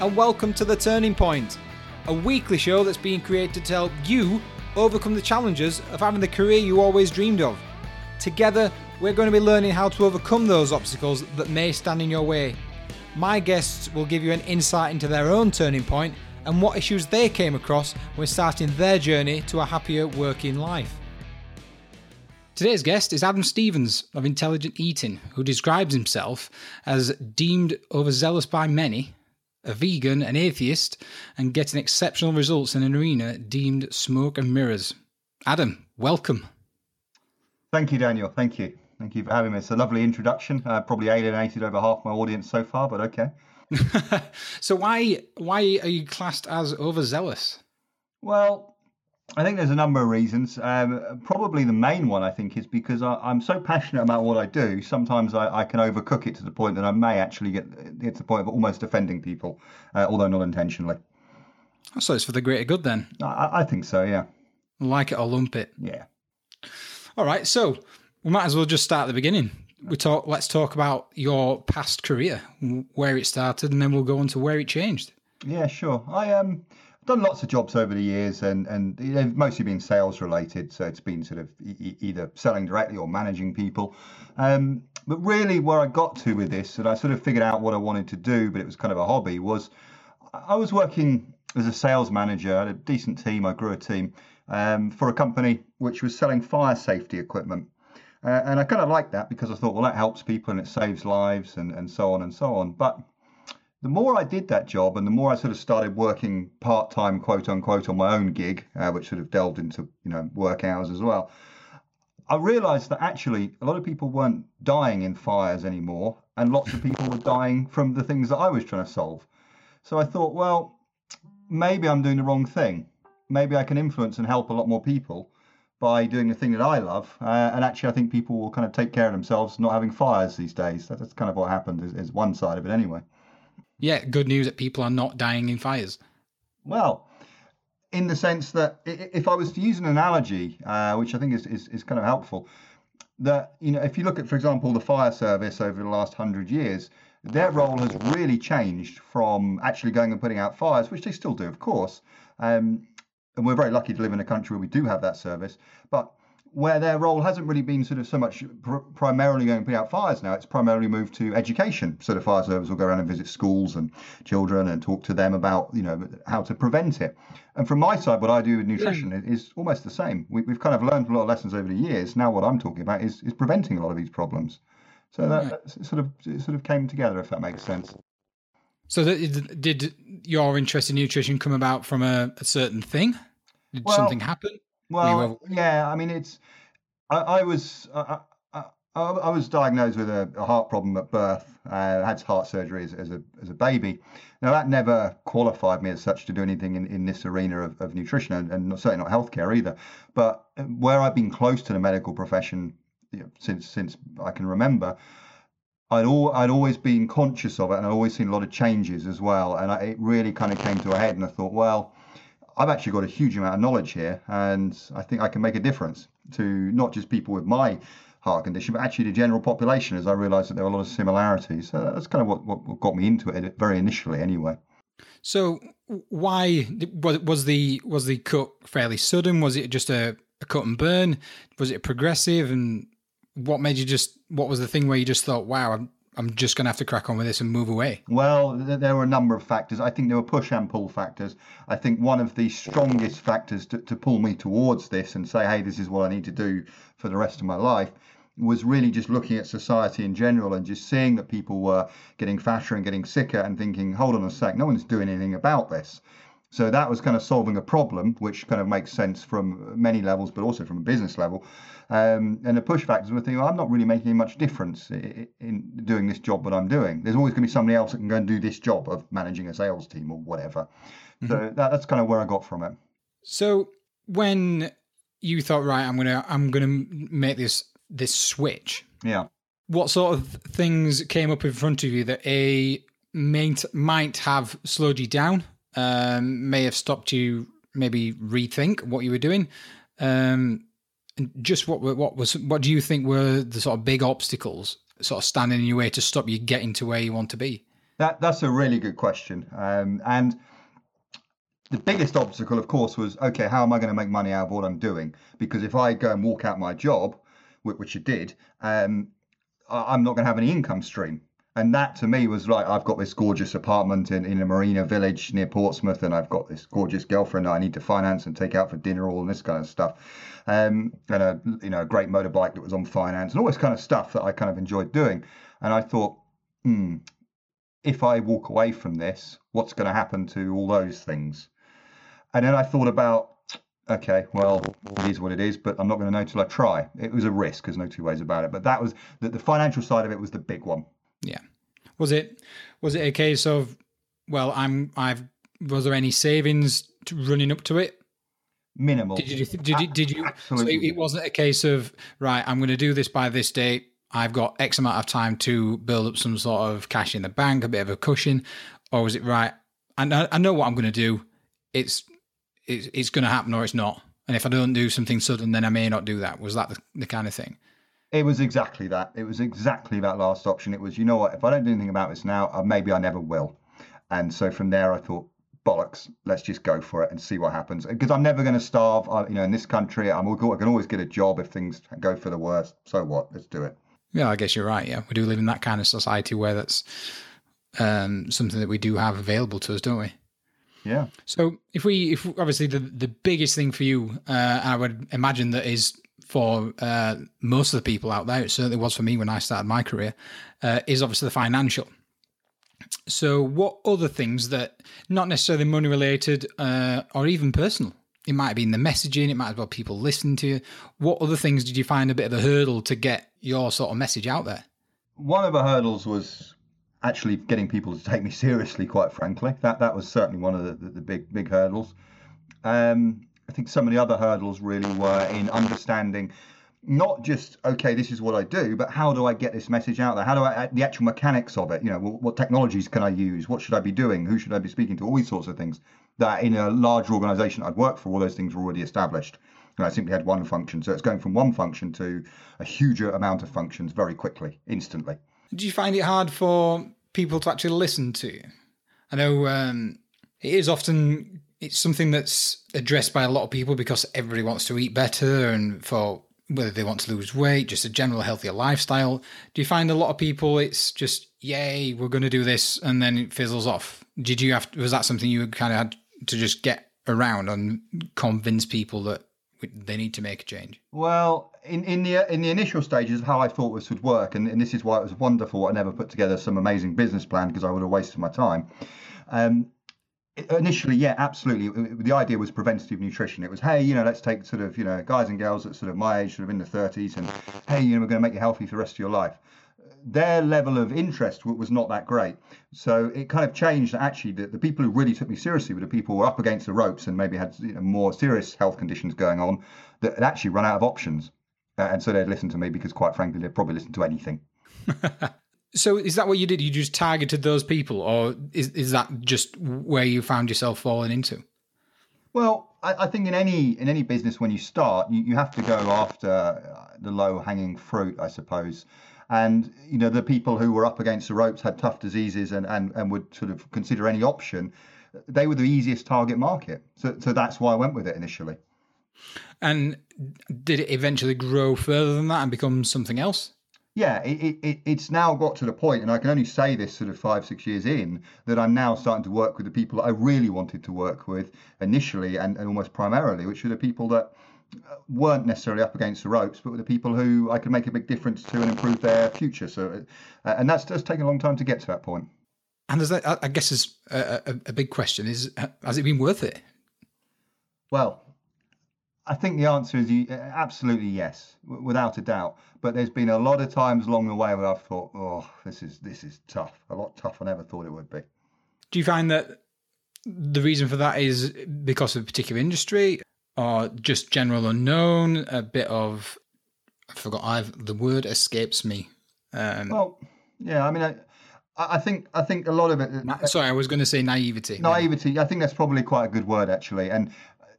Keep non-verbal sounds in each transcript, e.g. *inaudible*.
and welcome to The Turning Point, a weekly show that's being created to help you overcome the challenges of having the career you always dreamed of. Together, we're going to be learning how to overcome those obstacles that may stand in your way. My guests will give you an insight into their own turning point and what issues they came across when starting their journey to a happier working life. Today's guest is Adam Stevens of Intelligent Eating, who describes himself as deemed overzealous by many, a vegan, an atheist, and getting exceptional results in an arena deemed smoke and mirrors. Adam, welcome. Thank you, Daniel. Thank you. Thank you for having me. It's a lovely introduction. Uh, probably alienated over half my audience so far, but okay. *laughs* so why why are you classed as overzealous? Well, I think there's a number of reasons. Um, probably the main one, I think, is because I, am so passionate about what I do. Sometimes I, I, can overcook it to the point that I may actually get, get to the point of almost offending people, uh, although not intentionally. So it's for the greater good then? I, I think so, yeah. Like it or lump it? Yeah. All right, so we might as well just start at the beginning. We talk. Let's talk about your past career, where it started, and then we'll go on to where it changed. Yeah, sure. I um done lots of jobs over the years, and and they've mostly been sales related. So it's been sort of e- either selling directly or managing people. Um, but really, where I got to with this, and I sort of figured out what I wanted to do, but it was kind of a hobby. Was I was working as a sales manager. I had a decent team. I grew a team um, for a company which was selling fire safety equipment. Uh, and I kind of liked that because I thought, well, that helps people and it saves lives and, and so on and so on. But the more I did that job and the more I sort of started working part time, quote unquote, on my own gig, uh, which sort of delved into you know work hours as well, I realised that actually a lot of people weren't dying in fires anymore, and lots of people were dying from the things that I was trying to solve. So I thought, well, maybe I'm doing the wrong thing. Maybe I can influence and help a lot more people by doing the thing that I love. Uh, and actually, I think people will kind of take care of themselves, not having fires these days. That's kind of what happened. Is, is one side of it anyway. Yeah, good news that people are not dying in fires. Well, in the sense that if I was to use an analogy, uh, which I think is, is, is kind of helpful, that you know, if you look at, for example, the fire service over the last hundred years, their role has really changed from actually going and putting out fires, which they still do, of course. Um, and we're very lucky to live in a country where we do have that service. But where their role hasn't really been sort of so much pr- primarily going to put out fires now. It's primarily moved to education. So the fire service will go around and visit schools and children and talk to them about you know how to prevent it. And from my side, what I do with nutrition yeah. is almost the same. We, have kind of learned a lot of lessons over the years. Now what I'm talking about is is preventing a lot of these problems. So that, mm. that sort of sort of came together, if that makes sense. So that, did your interest in nutrition come about from a, a certain thing? Did well, something happen? Well, yeah. I mean, it's. I, I was. I, I, I, was diagnosed with a, a heart problem at birth. Uh, I had heart surgery as, as, a as a baby. Now that never qualified me as such to do anything in, in this arena of, of nutrition, and, and certainly not healthcare either. But um, where I've been close to the medical profession you know, since since I can remember, I'd all I'd always been conscious of it, and I'd always seen a lot of changes as well. And I, it really kind of came to a head, and I thought, well I've actually got a huge amount of knowledge here, and I think I can make a difference to not just people with my heart condition, but actually the general population, as I realised that there are a lot of similarities. So that's kind of what, what got me into it very initially, anyway. So, why was the was the cut fairly sudden? Was it just a, a cut and burn? Was it progressive? And what made you just? What was the thing where you just thought, "Wow, I'm just going to have to crack on with this and move away? Well, there were a number of factors. I think there were push and pull factors. I think one of the strongest factors to, to pull me towards this and say, hey, this is what I need to do for the rest of my life was really just looking at society in general and just seeing that people were getting fatter and getting sicker and thinking, hold on a sec, no one's doing anything about this. So that was kind of solving a problem, which kind of makes sense from many levels, but also from a business level. Um, and the push factors were thinking, well, I'm not really making much difference in, in doing this job that I'm doing. There's always going to be somebody else that can go and do this job of managing a sales team or whatever. Mm-hmm. So that, that's kind of where I got from it. So when you thought, right, I'm gonna I'm gonna make this this switch. Yeah. What sort of things came up in front of you that a might might have slowed you down, um, may have stopped you, maybe rethink what you were doing? Um, just what what was what do you think were the sort of big obstacles sort of standing in your way to stop you getting to where you want to be? That that's a really good question. Um, and the biggest obstacle, of course, was okay. How am I going to make money out of what I'm doing? Because if I go and walk out my job, which I did, um, I'm not going to have any income stream. And that to me was like, I've got this gorgeous apartment in, in a marina village near Portsmouth, and I've got this gorgeous girlfriend I need to finance and take out for dinner, all this kind of stuff. Um, and a you know a great motorbike that was on finance, and all this kind of stuff that I kind of enjoyed doing. And I thought, hmm, if I walk away from this, what's going to happen to all those things? And then I thought about, okay, well, it is what it is, but I'm not going to know till I try. It was a risk. There's no two ways about it. But that was the, the financial side of it was the big one. Yeah. Was it was it a case of well, I'm I've was there any savings running up to it? Minimal. Did you did you did you? Absolutely. So it, it wasn't a case of right. I'm going to do this by this date. I've got X amount of time to build up some sort of cash in the bank, a bit of a cushion, or was it right? I know, I know what I'm going to do. It's it's, it's going to happen or it's not. And if I don't do something sudden, then I may not do that. Was that the, the kind of thing? It was exactly that. It was exactly that last option. It was, you know what, if I don't do anything about this now, uh, maybe I never will. And so from there, I thought, bollocks, let's just go for it and see what happens. Because I'm never going to starve. I, you know, in this country, I'm, I can always get a job if things go for the worst. So what? Let's do it. Yeah, I guess you're right. Yeah, we do live in that kind of society where that's um, something that we do have available to us, don't we? Yeah. So if we, if obviously the the biggest thing for you, uh, I would imagine that is for uh, most of the people out there, it certainly was for me when I started my career, uh, is obviously the financial. So, what other things that not necessarily money related uh, or even personal? It might have been the messaging, it might have been people listening to you. What other things did you find a bit of a hurdle to get your sort of message out there? One of the hurdles was actually getting people to take me *laughs* seriously, quite frankly. That that was certainly one of the, the, the big big hurdles. Um, I think some of the other hurdles really were in understanding not just okay this is what i do but how do i get this message out there? How do i the actual mechanics of it? You know what, technologies can i use? What should i be doing? Who should i be speaking to? All these sorts of things that in a larger organization i'd work for all those things were already established. And i simply had one function. So it's going from one function to a huger amount of functions very quickly instantly. Do you find it hard for people to actually listen to you? I know um, it is often it's something that's addressed by a lot of people because everybody wants to eat better and for whether they want to lose weight, just a general healthier lifestyle. Do you find a lot of people it's just yay, we're going to do this, and then it fizzles off? Did you have was that something you kind of had to just get around and convince people that they need to make a change? Well, in, in the in the initial stages of how I thought this would work, and, and this is why it was wonderful. I never put together some amazing business plan because I would have wasted my time. Um, initially, yeah, absolutely. The idea was preventative nutrition. It was, hey, you know, let's take sort of, you know, guys and girls at sort of my age, sort of in the 30s, and hey, you know, we're going to make you healthy for the rest of your life. Their level of interest was not that great. So it kind of changed. Actually, the, the people who really took me seriously were the people who were up against the ropes and maybe had you know, more serious health conditions going on that had actually run out of options. And so they'd listen to me because, quite frankly, they'd probably listen to anything. *laughs* So is that what you did? You just targeted those people, or is is that just where you found yourself falling into? Well, I, I think in any in any business when you start, you, you have to go after uh, the low hanging fruit, I suppose. And you know the people who were up against the ropes had tough diseases and, and, and would sort of consider any option. They were the easiest target market, so so that's why I went with it initially. And did it eventually grow further than that and become something else? Yeah, it, it, it's now got to the point, and I can only say this sort of five, six years in, that I'm now starting to work with the people that I really wanted to work with initially and, and almost primarily, which are the people that uh, weren't necessarily up against the ropes, but were the people who I could make a big difference to and improve their future. So, uh, and that's just taken a long time to get to that point. And that, I guess, is a, a, a big question: is has it been worth it? Well, I think the answer is absolutely yes, without a doubt. But there's been a lot of times along the way where I've thought, oh, this is this is tough, a lot tougher than I ever thought it would be. Do you find that the reason for that is because of a particular industry, or just general unknown? A bit of I forgot. I've the word escapes me. Um, well, yeah, I mean. I, I think I think a lot of it. Sorry, I was going to say naivety. Naivety. I think that's probably quite a good word actually. And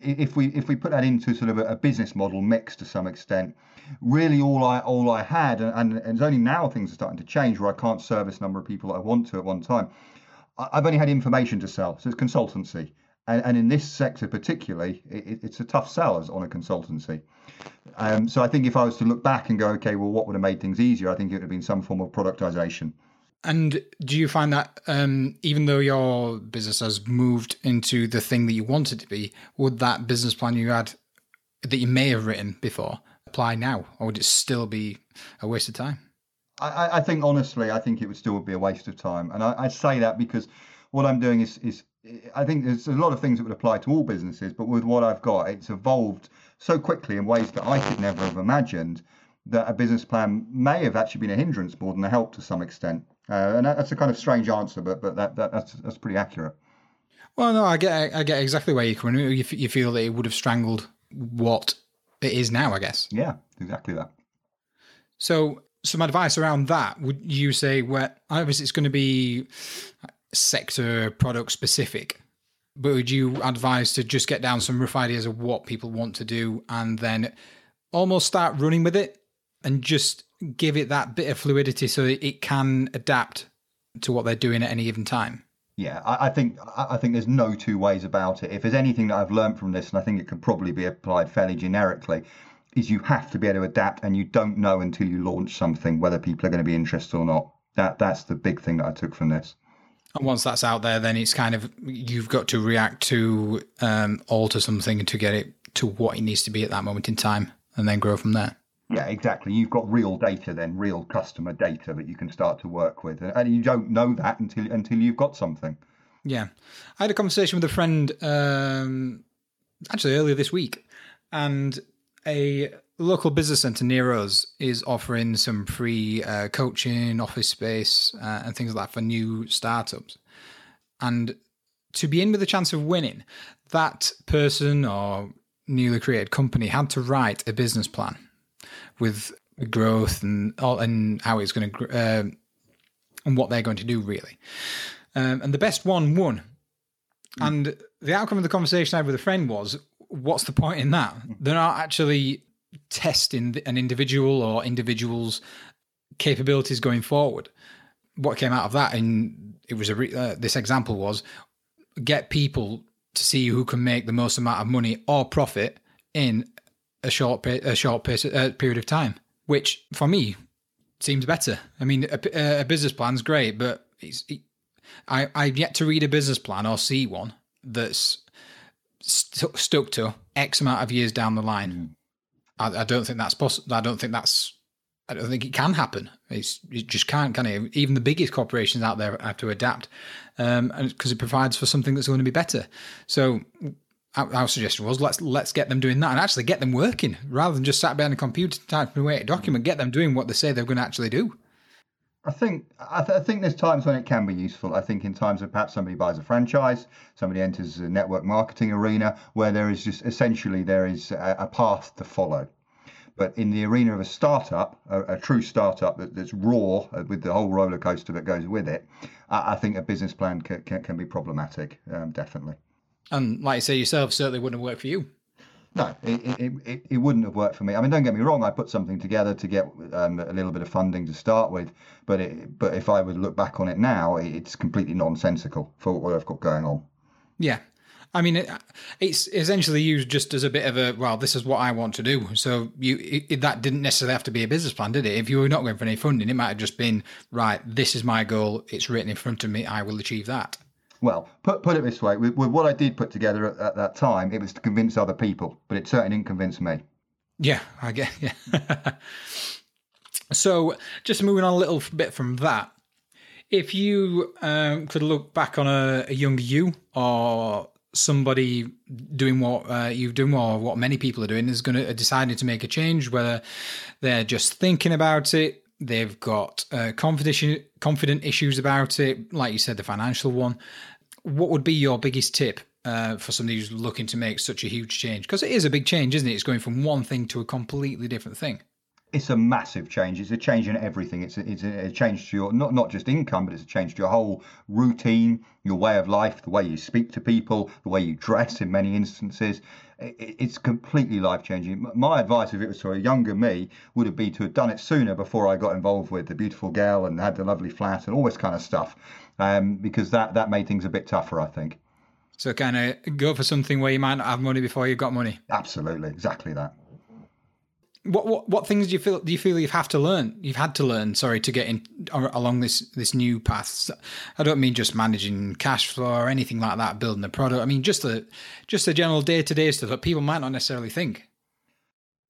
if we if we put that into sort of a, a business model mix to some extent, really all I all I had, and, and it's only now things are starting to change where I can't service a number of people that I want to at one time. I've only had information to sell, so it's consultancy. And, and in this sector particularly, it, it's a tough sell as on a consultancy. Um, so I think if I was to look back and go, okay, well, what would have made things easier? I think it would have been some form of productization. And do you find that um, even though your business has moved into the thing that you want it to be, would that business plan you had that you may have written before apply now, or would it still be a waste of time? I, I think honestly, I think it would still be a waste of time, and I, I say that because what I'm doing is is I think there's a lot of things that would apply to all businesses, but with what I've got, it's evolved so quickly in ways that I could never have imagined that a business plan may have actually been a hindrance more than a help to some extent. Uh, and that's a kind of strange answer, but but that, that that's that's pretty accurate. Well, no, I get I get exactly where you're coming. You, you feel that it would have strangled what it is now, I guess. Yeah, exactly that. So, some advice around that would you say? Where obviously it's going to be sector product specific, but would you advise to just get down some rough ideas of what people want to do and then almost start running with it and just give it that bit of fluidity so it can adapt to what they're doing at any given time? Yeah, I, I, think I think there's no two ways about it. If there's anything that I've learned from this, and I think it can probably be applied fairly generically, is you have to be able to adapt, and you don't know until you launch something whether people are going to be interested or not. That that's the big thing that I took from this. And once that's out there, then it's kind of you've got to react to um, alter something to get it to what it needs to be at that moment in time, and then grow from there. Yeah, exactly. You've got real data then, real customer data that you can start to work with, and you don't know that until until you've got something. Yeah, I had a conversation with a friend um, actually earlier this week, and a local business centre near us is offering some free uh, coaching, office space, uh, and things like that for new startups. And to be in with a chance of winning, that person or newly created company had to write a business plan with growth and all, and how it's going to uh, and what they're going to do really. Um, and the best one won. Mm. And the outcome of the conversation I had with a friend was, what's the point in that? Hmm. They're not actually testing an individual or individuals' capabilities going forward. What came out of that, and it was a re- uh, this example was get people to see who can make the most amount of money or profit in a short a short uh, period of time, which for me seems better. I mean, a, a business plan's great, but it's, it, I I've yet to read a business plan or see one that's st- stuck to X amount of years down the line. Mm. I, I, don't think that's possible. I don't think that's. I don't think it can happen. It's it just can't. Can it? Even the biggest corporations out there have to adapt, um, because it provides for something that's going to be better. So our, suggestion was let's let's get them doing that and actually get them working rather than just sat behind a computer typing away a document. Get them doing what they say they're going to actually do. I think I, th- I, think there's times when it can be useful. I think in times of perhaps somebody buys a franchise, somebody enters a network marketing arena where there is just essentially there is a, a path to follow. But in the arena of a startup, a, a true startup that, that's raw with the whole roller coaster that goes with it, I, I think a business plan can, can, can be problematic, um, definitely. And like you say yourself, certainly wouldn't have worked for you. No, it, it, it, it, wouldn't have worked for me. I mean, don't get me wrong. I put something together to get um, a little bit of funding to start with, but it, but if I would look back on it now, it's completely nonsensical for what I've got going on. Yeah, I mean, it's essentially used just as a bit of a well, this is what I want to do. So you that didn't necessarily have to be a business plan, did it? If you were not going for any funding, it might have just been right. This is my goal. It's written in front of me. I will achieve that. Well, put put it this way: with, with what I did put together at, at, that time, it was to convince other people, but it certainly didn't convince me. Yeah, I get. *laughs* Yeah. so, just moving on a little bit from that, if you um, could look back on a, a younger you or somebody doing what uh, you've done or what many people are doing is going to deciding to make a change, whether they're just thinking about it, they've got uh, confident confident issues about it, like you said, the financial one what would be your biggest tip uh, for somebody who's looking to make such a huge change? Because it is a big change, isn't it? It's going from one thing to a completely different thing. it's a massive change. It's a change in everything. It's a, it's a change to your not not just income, but it's a change to your whole routine, your way of life, the way you speak to people, the way you dress. In many instances, it's completely life changing. My advice, if it was to a younger me, would have been to have done it sooner before I got involved with the beautiful girl and had the lovely flat and all this kind of stuff, um, because that that made things a bit tougher, I think. So kind of go for something where you might not have money before you've got money. Absolutely, exactly that. What, what what things do you feel do you feel you've have to learn you've had to learn sorry to get in along this this new path? I don't mean just managing cash flow or anything like that building the product. I mean just the just the general day to day stuff that people might not necessarily think.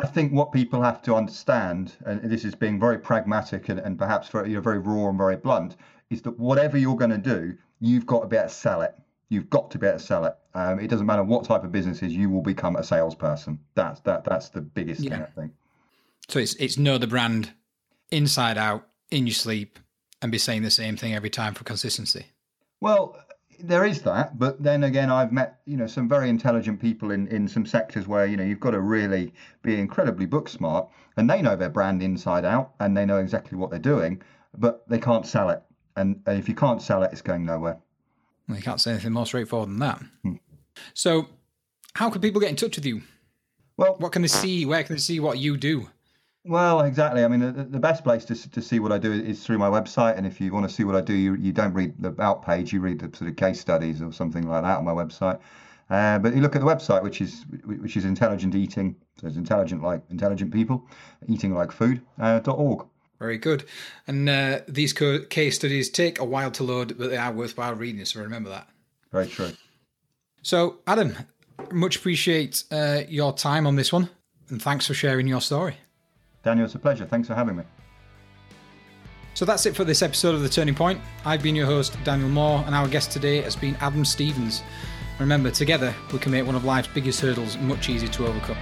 I think what people have to understand and this is being very pragmatic and, and perhaps very, you know, very raw and very blunt is that whatever you're going to do you've got to be able to sell it You've got to be able to sell it. Um, it doesn't matter what type of business is, you will become a salesperson. That's that. That's the biggest yeah. thing I think. So it's it's know the brand inside out in your sleep and be saying the same thing every time for consistency. Well, there is that, but then again, I've met you know some very intelligent people in in some sectors where you know you've got to really be incredibly book smart, and they know their brand inside out, and they know exactly what they're doing, but they can't sell it. And, and if you can't sell it, it's going nowhere. You can't say anything more straightforward than that. Hmm. So, how can people get in touch with you? Well, what can they see? Where can they see what you do? Well, exactly. I mean, the, the best place to, to see what I do is through my website. And if you want to see what I do, you, you don't read the about page, you read the sort of case studies or something like that on my website. Uh, but you look at the website, which is which is intelligent eating. So it's intelligent like intelligent people, eating like food. Uh, .org. Very good. And uh, these co- case studies take a while to load, but they are worthwhile reading. So remember that. Very true. So, Adam, much appreciate uh, your time on this one, and thanks for sharing your story. Daniel, it's a pleasure. Thanks for having me. So that's it for this episode of The Turning Point. I've been your host, Daniel Moore, and our guest today has been Adam Stevens. Remember, together we can make one of life's biggest hurdles much easier to overcome.